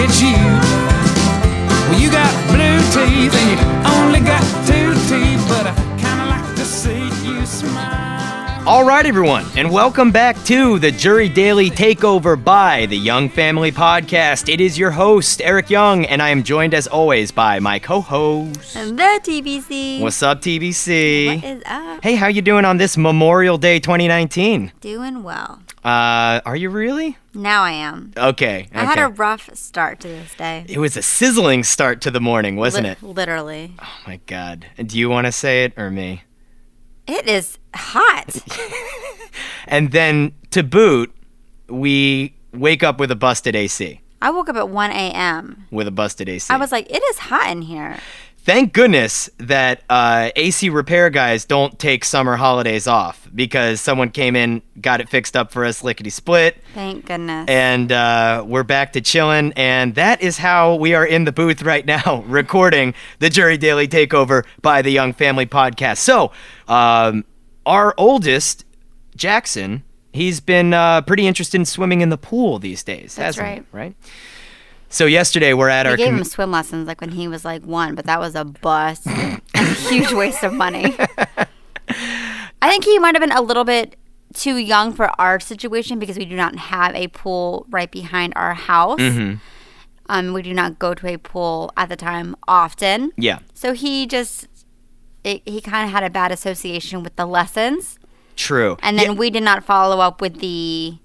Look you. All right, everyone, and welcome back to the Jury Daily Takeover by the Young Family Podcast. It is your host, Erik Young, and I am joined as always by my co-host. And the TBC. What's up, TBC? What is up? Hey, how you doing on this Memorial Day 2019? Doing well. Uh, are you really? Now I am. Okay. I had okay. a rough start to this day. It was a sizzling start to the morning, wasn't Li- it? Literally. Oh my god. Do you want to say it or me? It is hot. And then to boot, we wake up with a busted AC. I woke up at 1 a.m. With a busted AC. I was like, it is hot in here. Thank goodness that uh, AC repair guys don't take summer holidays off because someone came in, got it fixed up for us lickety split, Thank goodness. and uh, we're back to chilling. And that is how we are in the booth right now, recording the Jury Daily Takeover by the Young Family Podcast. So, um, our oldest, Jackson, he's been uh, pretty interested in swimming in the pool these days. That's hasn't he? Right. So yesterday we're at we our gave com- him swim lessons like when he was like one, but that was a bust. and a huge waste of money. I think he might have been a little bit too young for our situation because we do not have a pool right behind our house. Mm-hmm. Um, we do not go to a pool at the time often. yeah. So he just it, he kind of had a bad association with the lessons, True. and then Yeah. we did not follow up with the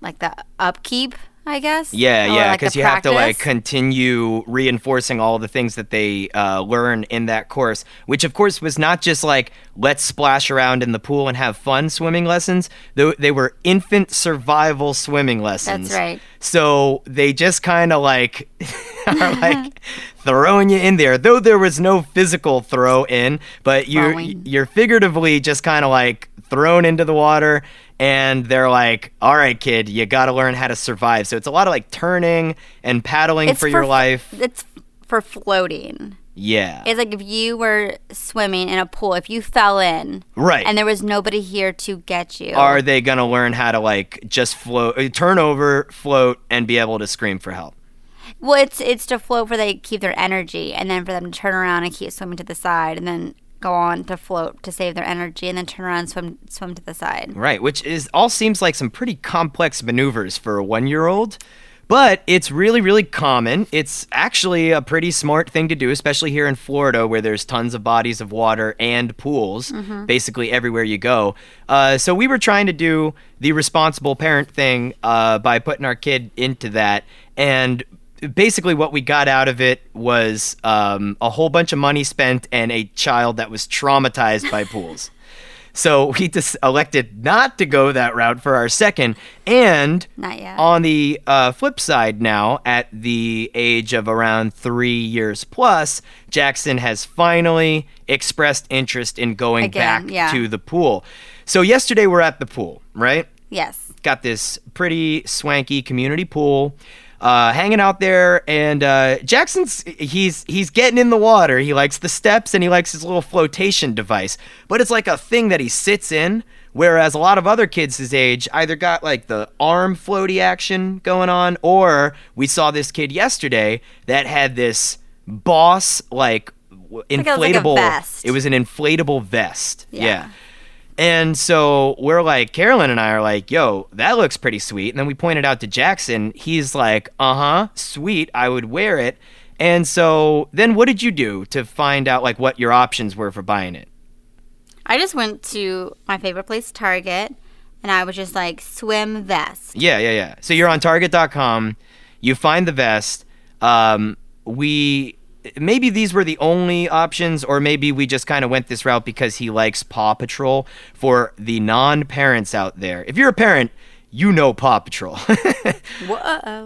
like the upkeep, I guess. Yeah, Or, yeah, like, because you have to like continue reinforcing all the things that they uh, learn in that course, which of course was not just like let's splash around in the pool and have fun swimming lessons. Though they were infant survival swimming lessons. That's right. So they just kind of like are like throwing you in there, though there was no physical throw in, but you're Throwing. you're figuratively just kind of like thrown into the water and they're like, "All right, kid, you got to learn how to survive." So it's a lot of like turning and paddling for your life. It's for floating. Yeah. It's like if you were swimming in a pool, if you fell in, Right. and there was nobody here to get you. Are they going to learn how to like just float, turn over, float and be able to scream for help? Well, it's it's to float where they keep their energy, and then for them to turn around and keep swimming to the side, and then go on to float to save their energy, and then turn around and swim swim to the side. Right, which is all seems like some pretty complex maneuvers for a one year old. But it's really, really common. It's actually a pretty smart thing to do, especially here in Florida where there's tons of bodies of water and pools basically everywhere you go. Uh, so we were trying to do the responsible parent thing uh, by putting our kid into that. And basically what we got out of it was um, a whole bunch of money spent and a child that was traumatized by pools. So we just elected not to go that route for our second. And Not yet. on the uh, flip side, now at the age of around three years plus, Jackson has finally expressed interest in going Again, back yeah. to the pool. So yesterday we're at the pool, right? Yes. got this pretty swanky community pool uh, hanging out there and uh, jackson's he's he's getting in the water he likes the steps and he likes his little flotation device but it's like a thing that he sits in whereas a lot of other kids his age either got like the arm floaty action going on or we saw this kid yesterday that had this boss like w- Like a- like inflatable it was an inflatable vest Yeah. yeah. And so we're like, Carolyn and I are like, yo, that looks pretty sweet. And then we pointed out to Jackson, he's like, uh huh, sweet, I would wear it. And so then what did you do to find out like what your options were for buying it? I just went to my favorite place, Target, and I was just like swim vest. Yeah, yeah, yeah. So you're on Target.com. You find the vest. Um, we maybe these were the only options, or maybe we just kind of went this route because he likes Paw Patrol. For the non-parents out there, if you're a parent, you know Paw Patrol.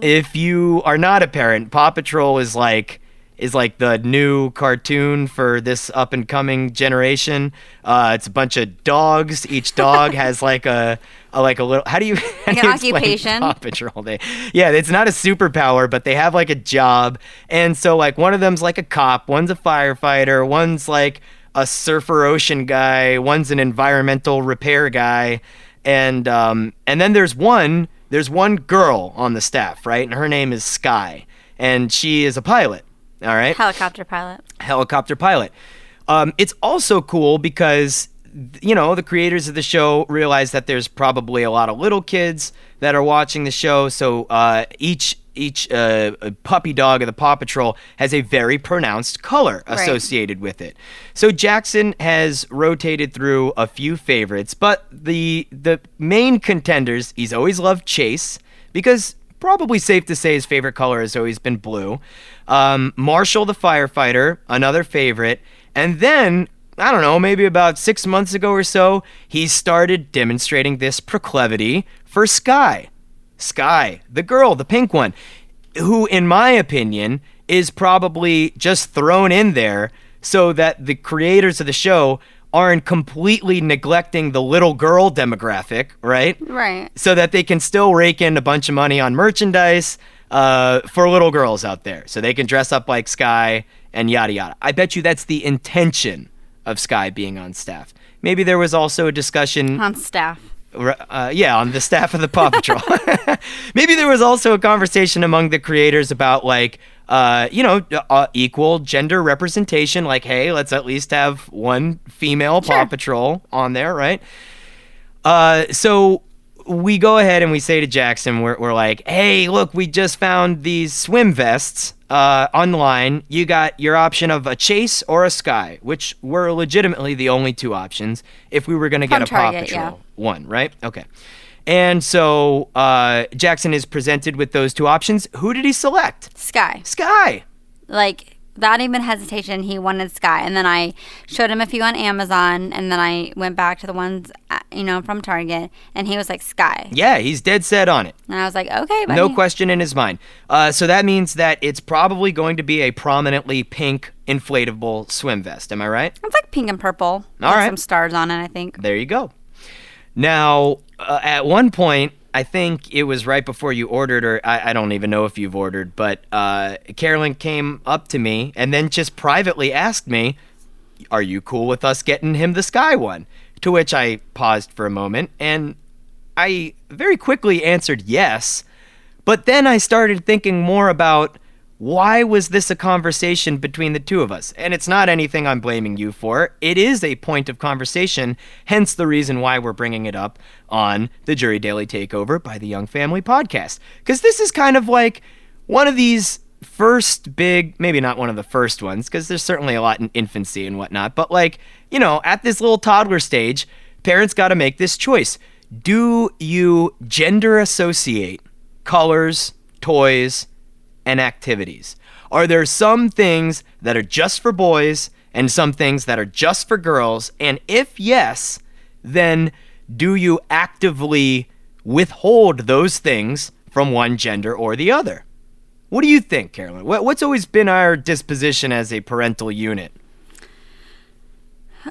If you are not a parent, Paw Patrol is like is like the new cartoon for this up and coming generation. Uh, it's a bunch of dogs. Each dog has like a, a like a little. How do you? How Like do you occupation? Paw Patrol. They, yeah, it's not a superpower, but they have like a job, and so like one of them's like a cop, one's a firefighter, one's like a surfer ocean guy, one's an environmental repair guy, and um, and then there's one there's one girl on the staff, right? And her name is Sky, and she is a pilot. All right, Helicopter pilot. helicopter pilot. Um, it's also cool because you know the creators of the show realize that there's probably a lot of little kids that are watching the show, so uh, each each uh, puppy dog of the Paw Patrol has a very pronounced color Right. associated with it. So Jackson has rotated through a few favorites, but the the main contenders he's always loved Chase because probably safe to say his favorite color has always been blue. Um, Marshall the firefighter, another favorite, and then I don't know, maybe about six months ago or so, he started demonstrating this proclivity for Sky. Sky, the girl, the pink one, who, in my opinion, is probably just thrown in there so that the creators of the show aren't completely neglecting the little girl demographic, right? Right. So that they can still rake in a bunch of money on merchandise uh, for little girls out there. So they can dress up like Sky and yada yada. I bet you that's the intention of Sky being on staff. Maybe there was also a discussion On staff. uh, yeah, on the staff of the Paw Patrol. Maybe there was also a conversation among the creators about like, uh, you know, uh, equal gender representation. Like, hey, let's at least have one female Paw Patrol on there, right? Uh, so we go ahead and we say to Jackson, we're, we're like, hey, look, we just found these swim vests uh, online. You got your option of a chase or a sky, which were legitimately the only two options if we were going to get From a Paw Patrol yeah. one, right? Okay. And so uh, Jackson is presented with those two options. Who did he select? Sky. Sky. Like without even hesitation, he wanted Sky. And then I showed him a few on Amazon, and then I went back to the ones uh, you know from Target, and he was like Sky. Yeah, he's dead set on it. And I was like, okay, buddy. No question in his mind. Uh, so that means that it's probably going to be a prominently pink inflatable swim vest. Am I right? It's like pink and purple. All right. Some stars on it, I think. There you go. Now, uh, at one point, I think it was right before you ordered, or I, I don't even know if you've ordered, but uh, Carolyn came up to me and then just privately asked me, Are you cool with us getting him the Sky one? To which I paused for a moment and I very quickly answered yes. But then I started thinking more about why was this a conversation between the two of us? And it's not anything I'm blaming you for. It is a point of conversation, hence the reason why we're bringing it up on the Jury Daily Takeover by the Young Family Podcast. Because this is kind of like one of these first big, maybe not one of the first ones, because there's certainly a lot in infancy and whatnot, but like, you know, at this little toddler stage, parents got to make this choice. Do you gender associate colors, toys, and activities? Are there some things that are just for boys and some things that are just for girls? And if yes, then do you actively withhold those things from one gender or the other? What do you think, Carolyn? What's always been our disposition as a parental unit?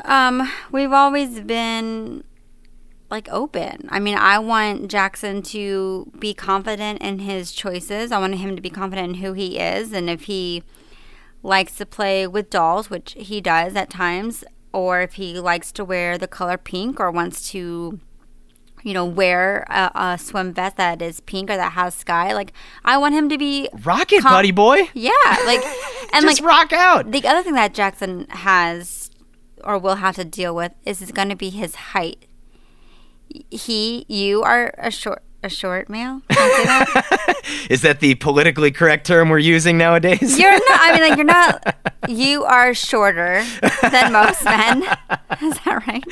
Um, we've always been like open. I mean, I want Jackson to be confident in his choices. I want him to be confident in who he is and if he likes to play with dolls, which he does at times, or if he likes to wear the color pink or wants to you know, wear a, a swim vest that is pink or that has sky. Like, I want him to be rocket, Com- buddy boy. yeah, like, and Just like rock out. the other thing that Jackson has or will have to deal with is going to be his height. He, you are a short, a short male. Can I say that? Is that the politically correct term we're using nowadays? You're not. I mean, like you're not. You are shorter than most men. Is that right?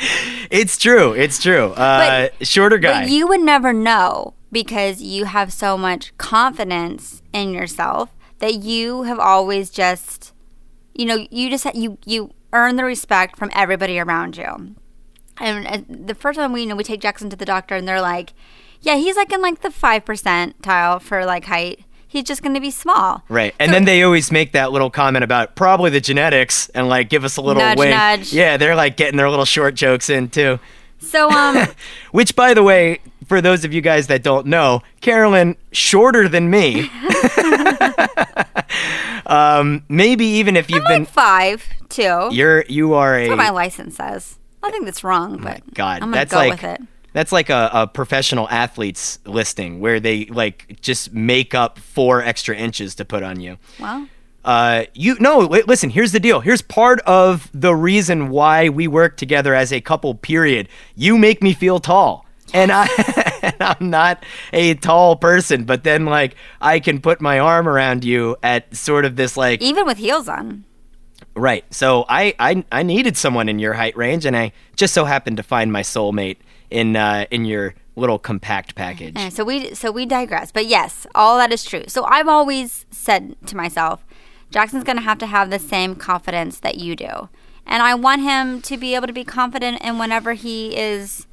It's true. It's true. Uh, shorter guy. But you would never know because you have so much confidence in yourself that you have always just, you know, you just you you earn the respect from everybody around you. And uh, the first time we you know we take Jackson to the doctor and they're like, yeah, he's like in like the five percentile for like height. He's just going to be small. Right. And So- then they always make that little comment about probably the genetics and like give us a little Nudge, wink. nudge. Yeah, they're like getting their little short jokes in too. So um, Which, by the way, for those of you guys that don't know, Carolyn, shorter than me. um, maybe even if you've been, like five too. you're you are a That's what my license says. I think that's wrong, but Oh God, I'm gonna that's go like with it. that's like a, a professional athlete's listing where they like just make up four extra inches to put on you. Well, Uh, you no, li- listen. Here's the deal. Here's part of the reason why we work together as a couple. Period. You make me feel tall, and I, and I'm not a tall person. But then, like, I can put my arm around you at sort of this like even with heels on. Right. So I, I, I needed someone in your height range, and I just so happened to find my soulmate in uh, in your little compact package. Yeah, so we so we digress, but yes, all that is true. So I've always said to myself, Jackson's going to have to have the same confidence that you do, and I want him to be able to be confident in whenever he is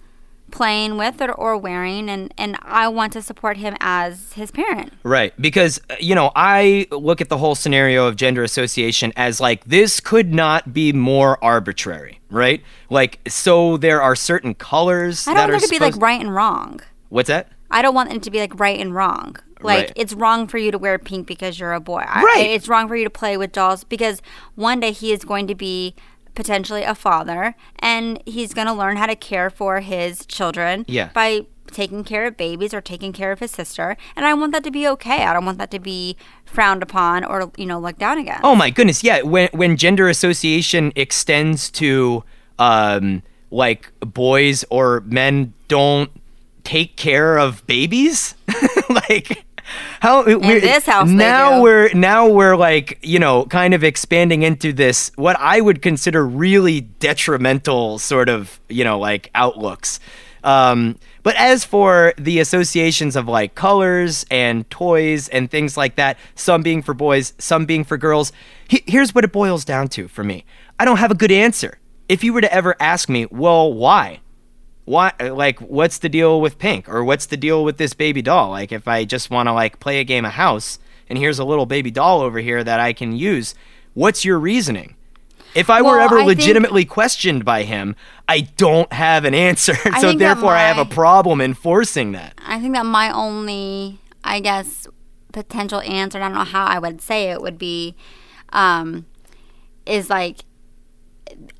playing with or, or wearing, and and I want to support him as his parent. Right. Because, uh, you know, I look at the whole scenario of gender association as like, this could not be more arbitrary, right? Like, so there are certain colors I don't want it to be like right and wrong. What's that? I don't want it to be like right and wrong. Like Right. it's wrong for you to wear pink because you're a boy. I- Right. it's wrong for you to play with dolls because one day he is going to be potentially a father and he's going to learn how to care for his children Yeah. by taking care of babies or taking care of his sister and I want that to be okay. I don't want that to be frowned upon or you know looked down again. Oh my goodness, yeah. When when gender association extends to um like boys or men don't take care of babies, like how we're- this house now we're now we're like you know kind of expanding into this what I would consider really detrimental sort of you know like outlooks. Um, but as for the associations of like colors and toys and things like that, some being for boys, some being for girls, he- here's what it boils down to for me. I don't have a good answer. If you were to ever ask me, well, why? Why, like, what's the deal with pink? Or what's the deal with this baby doll? Like, if I just want to, like, play a game of house and here's a little baby doll over here that I can use, what's your reasoning? If I were ever I think- legitimately questioned by him, I don't have an answer. So think therefore, I have a problem enforcing that. I think that my only, I guess, potential answer, and I don't know how I would say it, would be, um, is like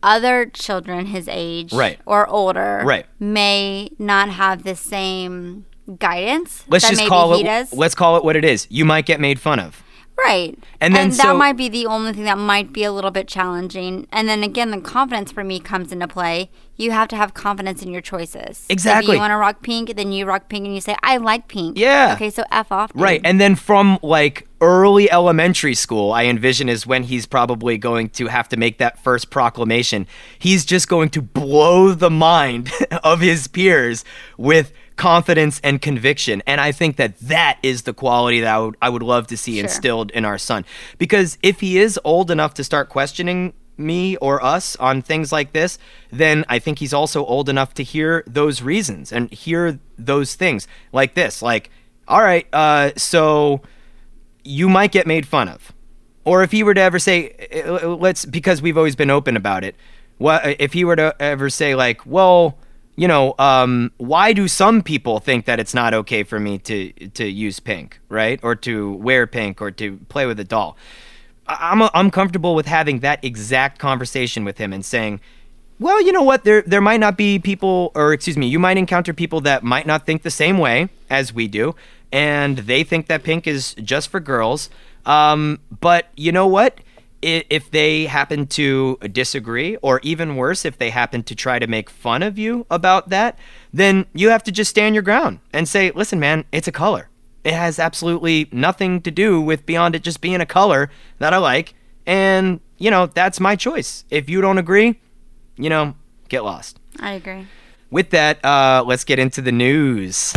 other children his age Right. or older Right. may not have the same guidance Let's just maybe call he it. does. Let's call it what it is. You might get made fun of. Right. And then that so- might be the only thing that might be a little bit challenging. And then again, the confidence for me comes into play. You have to have confidence in your choices. Exactly. If you want to rock pink, then you rock pink and you say, I like pink. Yeah. Okay, so F off. dude. Right. And then from like early elementary school, I envision is when he's probably going to have to make that first proclamation. He's just going to blow the mind of his peers with confidence and conviction. And I think that that is the quality that I would, I would love to see Sure. instilled in our son. Because if he is old enough to start questioning me or us on things like this, then I think he's also old enough to hear those reasons and hear those things like this. Like, all right, uh, so you might get made fun of. Or if he were to ever say, uh, let's, because we've always been open about it, what if he were to ever say, like, well, you know, um, why do some people think that it's not okay for me to to use pink, right, or to wear pink, or to play with a doll? I'm I'm comfortable with having that exact conversation with him and saying, well, you know what? There there might not be people, or excuse me, you might encounter people that might not think the same way as we do, and they think that pink is just for girls. Um, but you know what? If they happen to disagree, or even worse, if they happen to try to make fun of you about that, then you have to just stand your ground and say, listen, man, it's a color. It has absolutely nothing to do with beyond it just being a color that I like. And, you know, that's my choice. If you don't agree, you know, get lost. I agree. With that, uh, let's get into the news.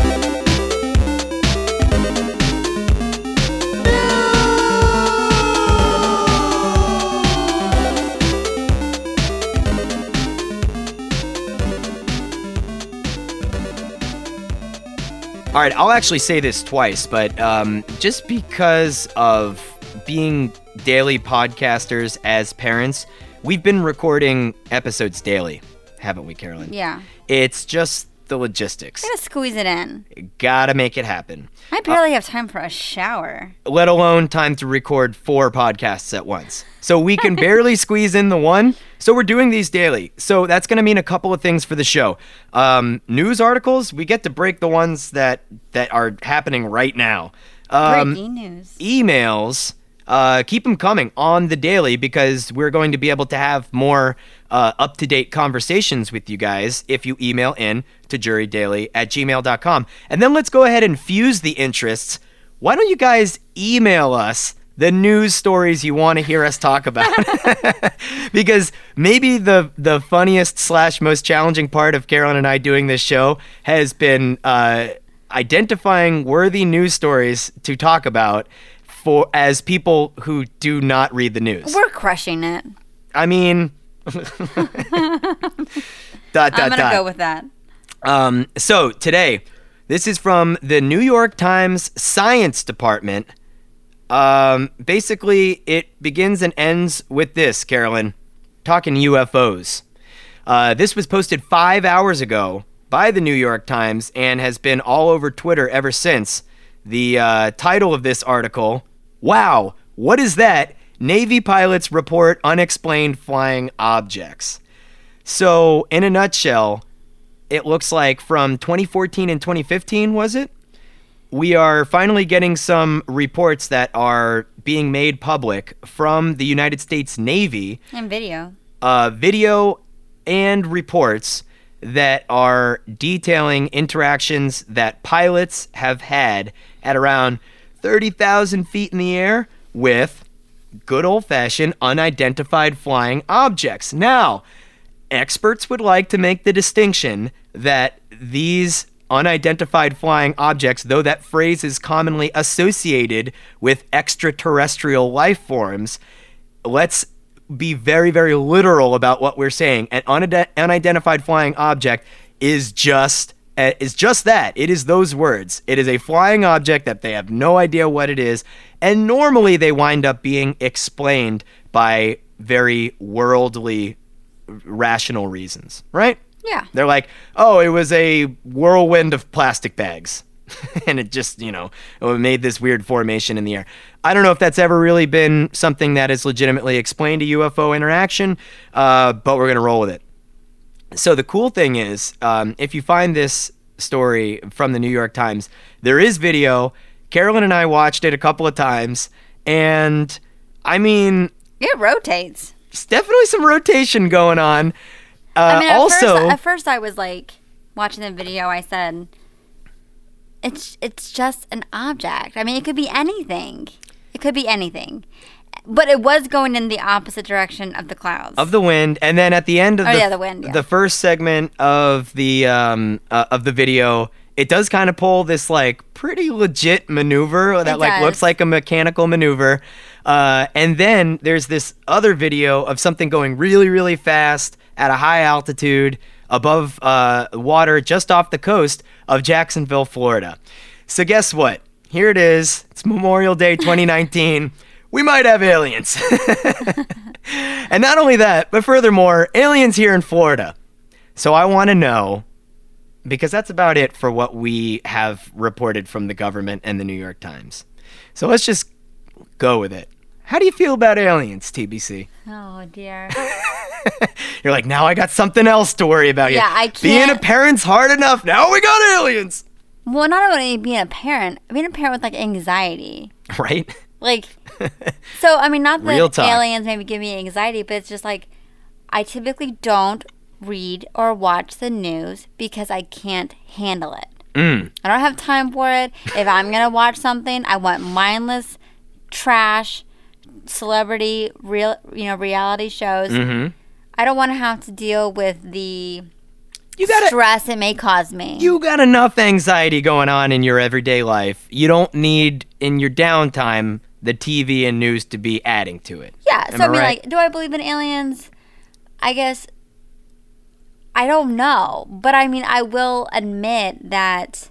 All right, I'll actually say this twice, but um, just because of being daily podcasters as parents, we've been recording episodes daily, haven't we, Carolyn? Yeah. It's just the logistics. Gotta squeeze it in. Gotta make it happen. I barely have time for a shower. Let alone time to record four podcasts at once. So we can barely squeeze in the one. So we're doing these daily. So that's going to mean a couple of things for the show. Um, news articles, we get to break the ones that that are happening right now. Um, Breaking news. emails uh, keep them coming on the daily because we're going to be able to have more uh, up-to-date conversations with you guys if you email in to jurydaily at gmail.com and then let's go ahead and fuse the interests. Why don't you guys email us the news stories you want to hear us talk about? Because maybe the the funniest slash most challenging part of carolyn and i doing this show has been uh, identifying worthy news stories to talk about for as people who do not read the news. We're crushing it. I mean, dot dot I'm gonna dot. go with that. Um, so today, this is from the New York Times Science Department. Um, basically, it begins and ends with this, Carolyn, talking UFOs. Uh, this was posted five hours ago by the New York Times and has been all over Twitter ever since. The uh, title of this article Wow, what is that? Navy pilots report unexplained flying objects. So, in a nutshell, it looks like from 2014 and 2015, was it? We are finally getting some reports that are being made public from the United States Navy And video. uh, video and reports that are detailing interactions that pilots have had at around 30,000 feet in the air with good old fashioned unidentified flying objects. Now, experts would like to make the distinction that these unidentified flying objects, though that phrase is commonly associated with extraterrestrial life forms, let's be very, very literal about what we're saying. An unide- unidentified flying object is just uh, is just that. It is those words. It is a flying object that they have no idea what it is, and normally they wind up being explained by very worldly, rational reasons, right? Yeah. They're like, oh, it was a whirlwind of plastic bags. and it just, you know, it made this weird formation in the air. I don't know if that's ever really been something that is legitimately explained to UFO interaction, uh, but we're going to roll with it. So the cool thing is, um, if you find this story from the New York Times, there is video. Carolyn and I watched it a couple of times, and I mean, It rotates. there's definitely some rotation going on. Uh, I mean, at also, first, at first I was like watching the video. I said, "It's it's just an object. I mean, it could be anything. It could be anything." But it was going in the opposite direction of the clouds. of the wind, and then at the end of Oh, the, yeah, the wind, yeah. the first segment of the um, uh, of the video, it does kind of pull this like pretty legit maneuver that like looks like a mechanical maneuver, uh, and then there's this other video of something going really really fast at a high altitude above uh, water just off the coast of Jacksonville, Florida. So guess what? Here it is. It's Memorial Day 2019. We might have aliens. and not only that, but furthermore, aliens here in Florida. So I want to know because that's about it for what we have reported from the government and the New York Times. So let's just go with it. How do you feel about aliens, TBC? oh dear. You're like, now I got something else to worry about. Yeah, I can't. Being a parent's hard enough. Now we got aliens. well, not only being a parent, being a parent with like anxiety. Right? Like, so I mean, not that aliens maybe give me anxiety, but it's just like I typically don't read or watch the news because I can't handle it. Mm. I don't have time for it. If I'm gonna watch something, I want mindless trash, celebrity, real, you know, reality shows. Mm-hmm. I don't want to have to deal with the You got stress it may cause me. You got enough anxiety going on in your everyday life. You don't need in your downtime the TV and news to be adding to it. yeah. Am So I mean, right? like, do I believe in aliens? I guess I don't know, but I mean, I will admit that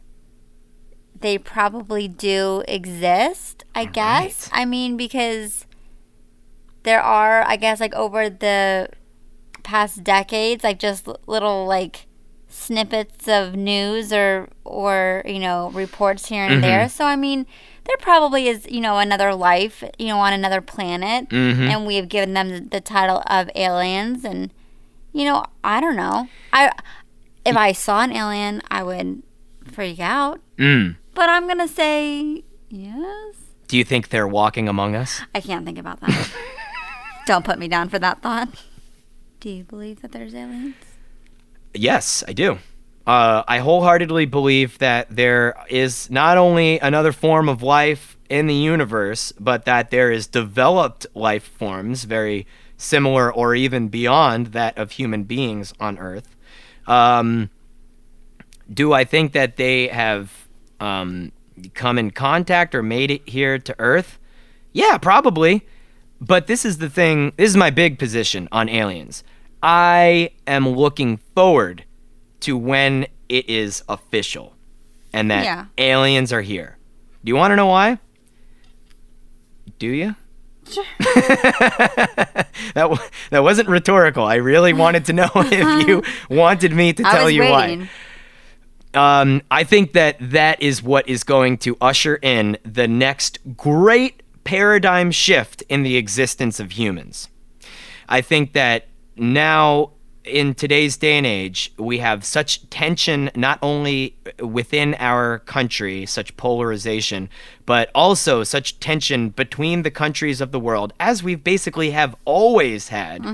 they probably do exist. I guess. I mean, because there are, I guess, like over the past decades, like just little like snippets of news or or you know reports here and mm-hmm. there. So I mean, there probably is you know another life you know on another planet, Mhm. and we have given them the, the title of aliens. And you know, I don't know. I if I saw an alien, I would freak out. Mm. But I'm gonna say yes. Do you think they're walking among us? I can't think about that. Don't put me down for that thought. Do you believe that there's aliens? Yes, I do. Uh, I wholeheartedly believe that there is not only another form of life in the universe, but that there is developed life forms very similar or even beyond that of human beings on Earth. Um, do I think that they have um, come in contact or made it here to Earth? Yeah, probably. But this is the thing, this is my big position on aliens. I am looking forward to when it is official and that Yeah. aliens are here. Do you want to know why? Do you? that w- that wasn't rhetorical. I really wanted to know if you wanted me to tell you waiting. why. Um, I think that that is what is going to usher in the next great paradigm shift in the existence of humans. I think that now, in today's day and age, we have such tension not only within our country, such polarization, but also such tension between the countries of the world, as we basically have always had.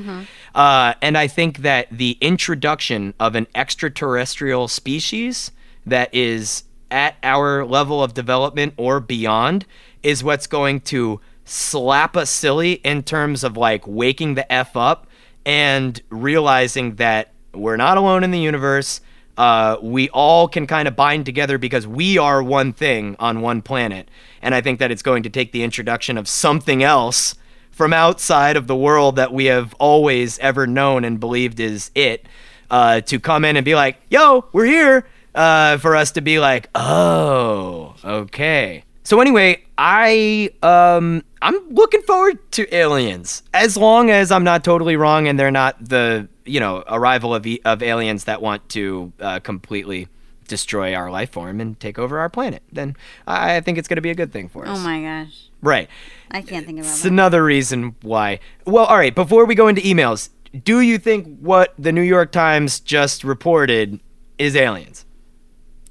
Uh, and I think that the introduction of an extraterrestrial species that is at our level of development or beyond is what's going to slap us silly in terms of like waking the F up and realizing that we're not alone in the universe. Uh, we all can kind of bind together because we are one thing on one planet. And I think that it's going to take the introduction of something else from outside of the world that we have always ever known and believed is it uh, to come in and be like, yo, we're here. Uh, for us to be like, oh, okay. So anyway, I um I'm looking forward to aliens as long as I'm not totally wrong and they're not the you know arrival of of aliens that want to uh, completely destroy our life form and take over our planet. Then I think it's going to be a good thing for us. Oh my gosh. Right. I can't think about it. It's that. another reason why. Well, all right. Before we go into emails, do you think what the New York Times just reported is aliens?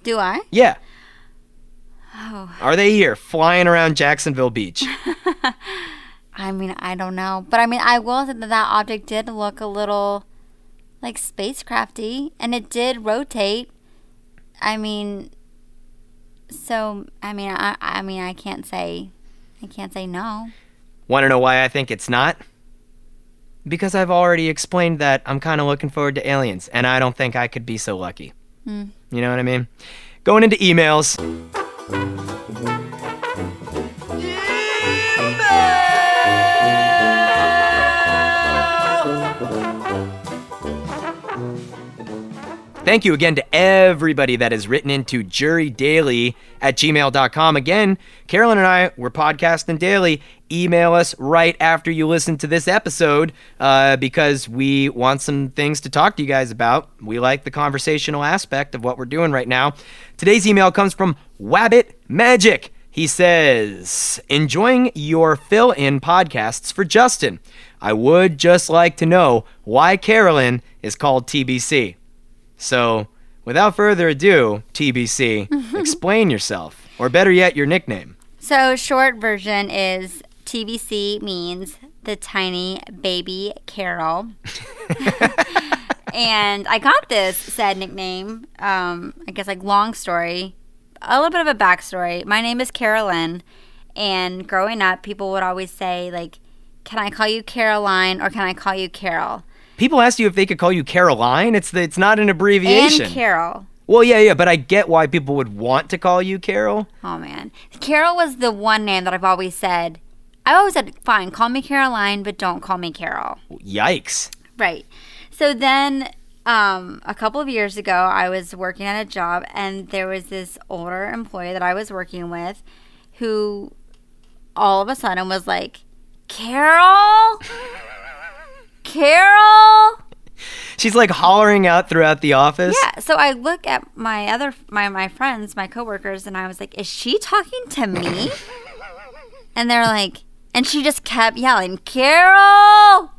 Do I? Yeah. Oh. Are they here flying around Jacksonville Beach? I mean, I don't know. But I mean, I will say that that object did look a little like spacecrafty and it did rotate. I mean, so I mean, I I mean, I can't say I can't say no. Want to know why I think it's not? Because I've already explained that I'm kind of looking forward to aliens, and I don't think I could be so lucky. Hmm. You know what I mean? Going into emails. Bye. Thank you again to everybody that has written into jurydaily at gmail.com. Again, Carolyn and I, we're podcasting daily. Email us right after you listen to this episode uh, because we want some things to talk to you guys about. We like the conversational aspect of what we're doing right now. Today's email comes from Wabbit Magic. He says, enjoying your fill in podcasts for Justin. I would just like to know why Carolyn is called TBC. So, without further ado, TBC, explain yourself, or better yet, your nickname. So, short version is TBC means the tiny baby Carol. and I got this said nickname. Um, I guess like long story, a little bit of a backstory. My name is Carolyn, and growing up, people would always say like, "Can I call you Caroline or can I call you Carol?" People ask you if they could call you Caroline. It's the, it's not an abbreviation. And Carol. well, yeah, yeah, but I get why people would want to call you Carol. Oh man, Carol was the one name that I've always said. I always said, "Fine, call me Caroline, but don't call me Carol." Yikes. Right. So then, um, a couple of years ago, I was working at a job, and there was this older employee that I was working with, who all of a sudden was like, "Carol, Carol." She's like hollering out throughout the office. Yeah. So I look at my other my my friends, my coworkers, and I was like, "Is she talking to me?" and they're like, and she just kept yelling, "Carol."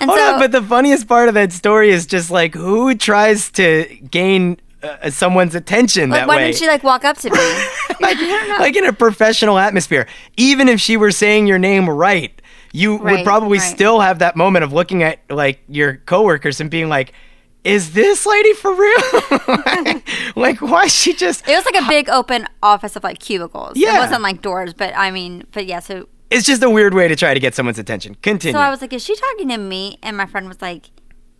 And Hold so, on, but the funniest part of that story is just like who tries to gain uh, someone's attention like, that why way. didn't she like walk up to me? like, like in a professional atmosphere. Even if she were saying your name right, you would probably right. still have that moment of looking at like your coworkers and being like, "Is this lady for real? like, why is she just?" It was like a big open office of like cubicles. Yeah. It wasn't like doors, but I mean, but yeah, so It's just a weird way to try to get someone's attention. Continue. so I was like, is she talking to me? And my friend was like,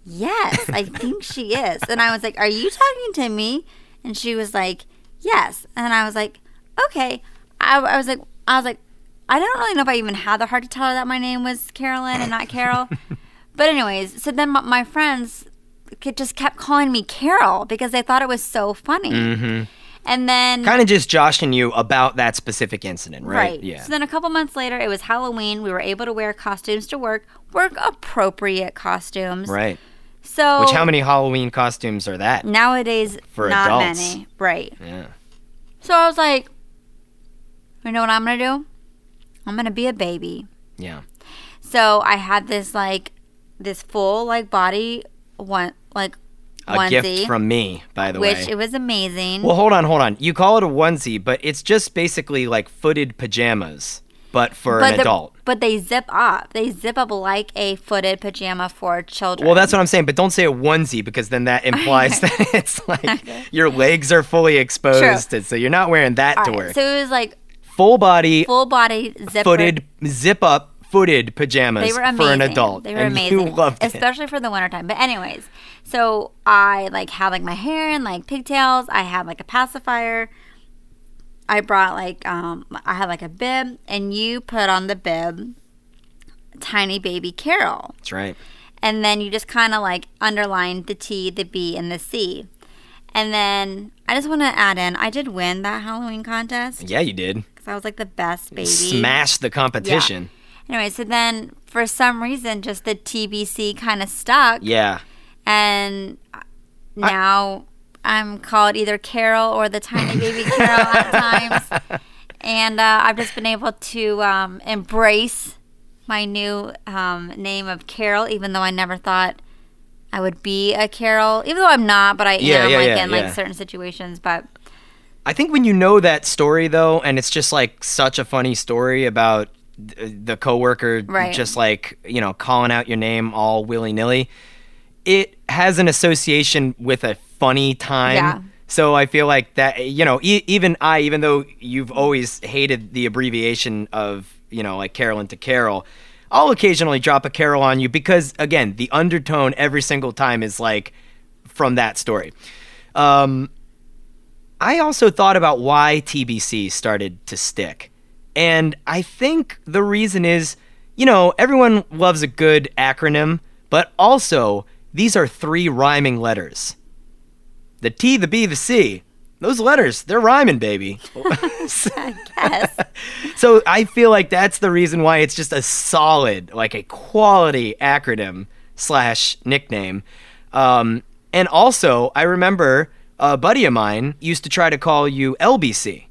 Yes, I think she is. And I was like, Are you talking to me? And she was like, Yes. And I was like, Okay. I, I was like I was like, I don't really know if I even had the heart to tell her that my name was Carolyn and not Carol. but anyways, so then my, my friends ke- just kept calling me Carol because they thought it was so funny. Mm-hmm. And then kind of just joshing you about that specific incident, right? Right. Yeah. So then a couple months later, it was Halloween. We were able to wear costumes to work, work appropriate costumes. right. So Which how many Halloween costumes are that? nowadays For not adults. many. Right. Yeah. So I was like, you know what I'm gonna do? I'm gonna be a baby. Yeah. So I had this like this full like body one like A onesie, gift from me, by the which way. it was amazing. Well, hold on, hold on. You call it a onesie, but it's just basically like footed pajamas, but for an the- adult. but they zip up. They zip up like a footed pajama for children. Well, that's what I'm saying, but don't say a onesie because then that implies that it's like your legs are fully exposed, and so you're not wearing that All to right, work. So it was like Full body, full body zipper. footed, zip up, footed pajamas They were amazing. for an adult. They were and amazing, You loved it. especially for the wintertime. But anyways, so I like had like my hair in like pigtails. I had like a pacifier. I brought like um I had like a bib, and you put on the bib, tiny baby Carol, That's right. and then you just kind of like underlined the T, the B, and the C. And then I just want to add in, I did win that Halloween contest Yeah, you did. because I was like the best baby. Smash the competition. Anyway, so then for some reason, just the TBC kind of stuck, Yeah. and now I'm called either Carol or the tiny baby Carol at times, and uh, I've just been able to um, embrace my new um, name of Carol, even though I never thought I would be a Carol, even though I'm not, but I Yeah, am yeah, like yeah, in like certain situations. But I think when you know that story though, and it's just like such a funny story about uh, the coworker Right. just like you know calling out your name all willy nilly, it has an association with a funny time. So I feel like that you know e- even I even though you've always hated the abbreviation of you know like Carolyn to Carol. I'll occasionally drop a Carol on you because again, the undertone every single time is like from that story. Um, I also thought about why TBC started to stick. And I think the reason is, you know, everyone loves a good acronym, but also these are three rhyming letters. The T, the B, the C. Those letters, they're rhyming, baby. yes, so I feel like that's the reason why it's just a solid, like a quality acronym slash nickname. Um, and also, I remember a buddy of mine used to try to call you LBC,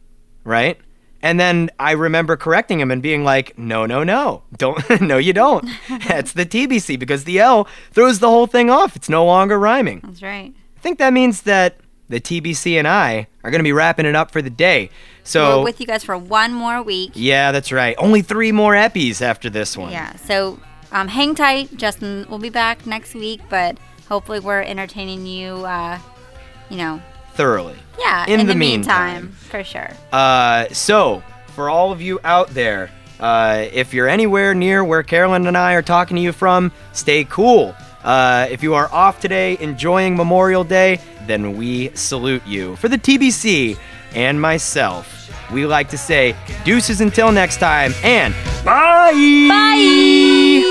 right? And then I remember correcting him and being like, "No, no, no, don't, no, you don't. That's the TBC because the L throws the whole thing off. It's no longer rhyming." that's right. I think that means that the TBC and I are going to be wrapping it up for the day. So, We're with you guys for one more week. yeah, that's right. Only three more eppies after this one. Yeah. So um, hang tight. Justin will be back next week, but hopefully we're entertaining you. Uh, you know. Thoroughly. Yeah. In in, the the, meantime. meantime, for sure. Uh, so, for all of you out there, uh, if you're anywhere near where Carolyn and I are talking to you from, stay cool. Uh, if you are off today enjoying Memorial Day, then we salute you. For the TBC and myself, we like to say deuces until next time and bye! Bye.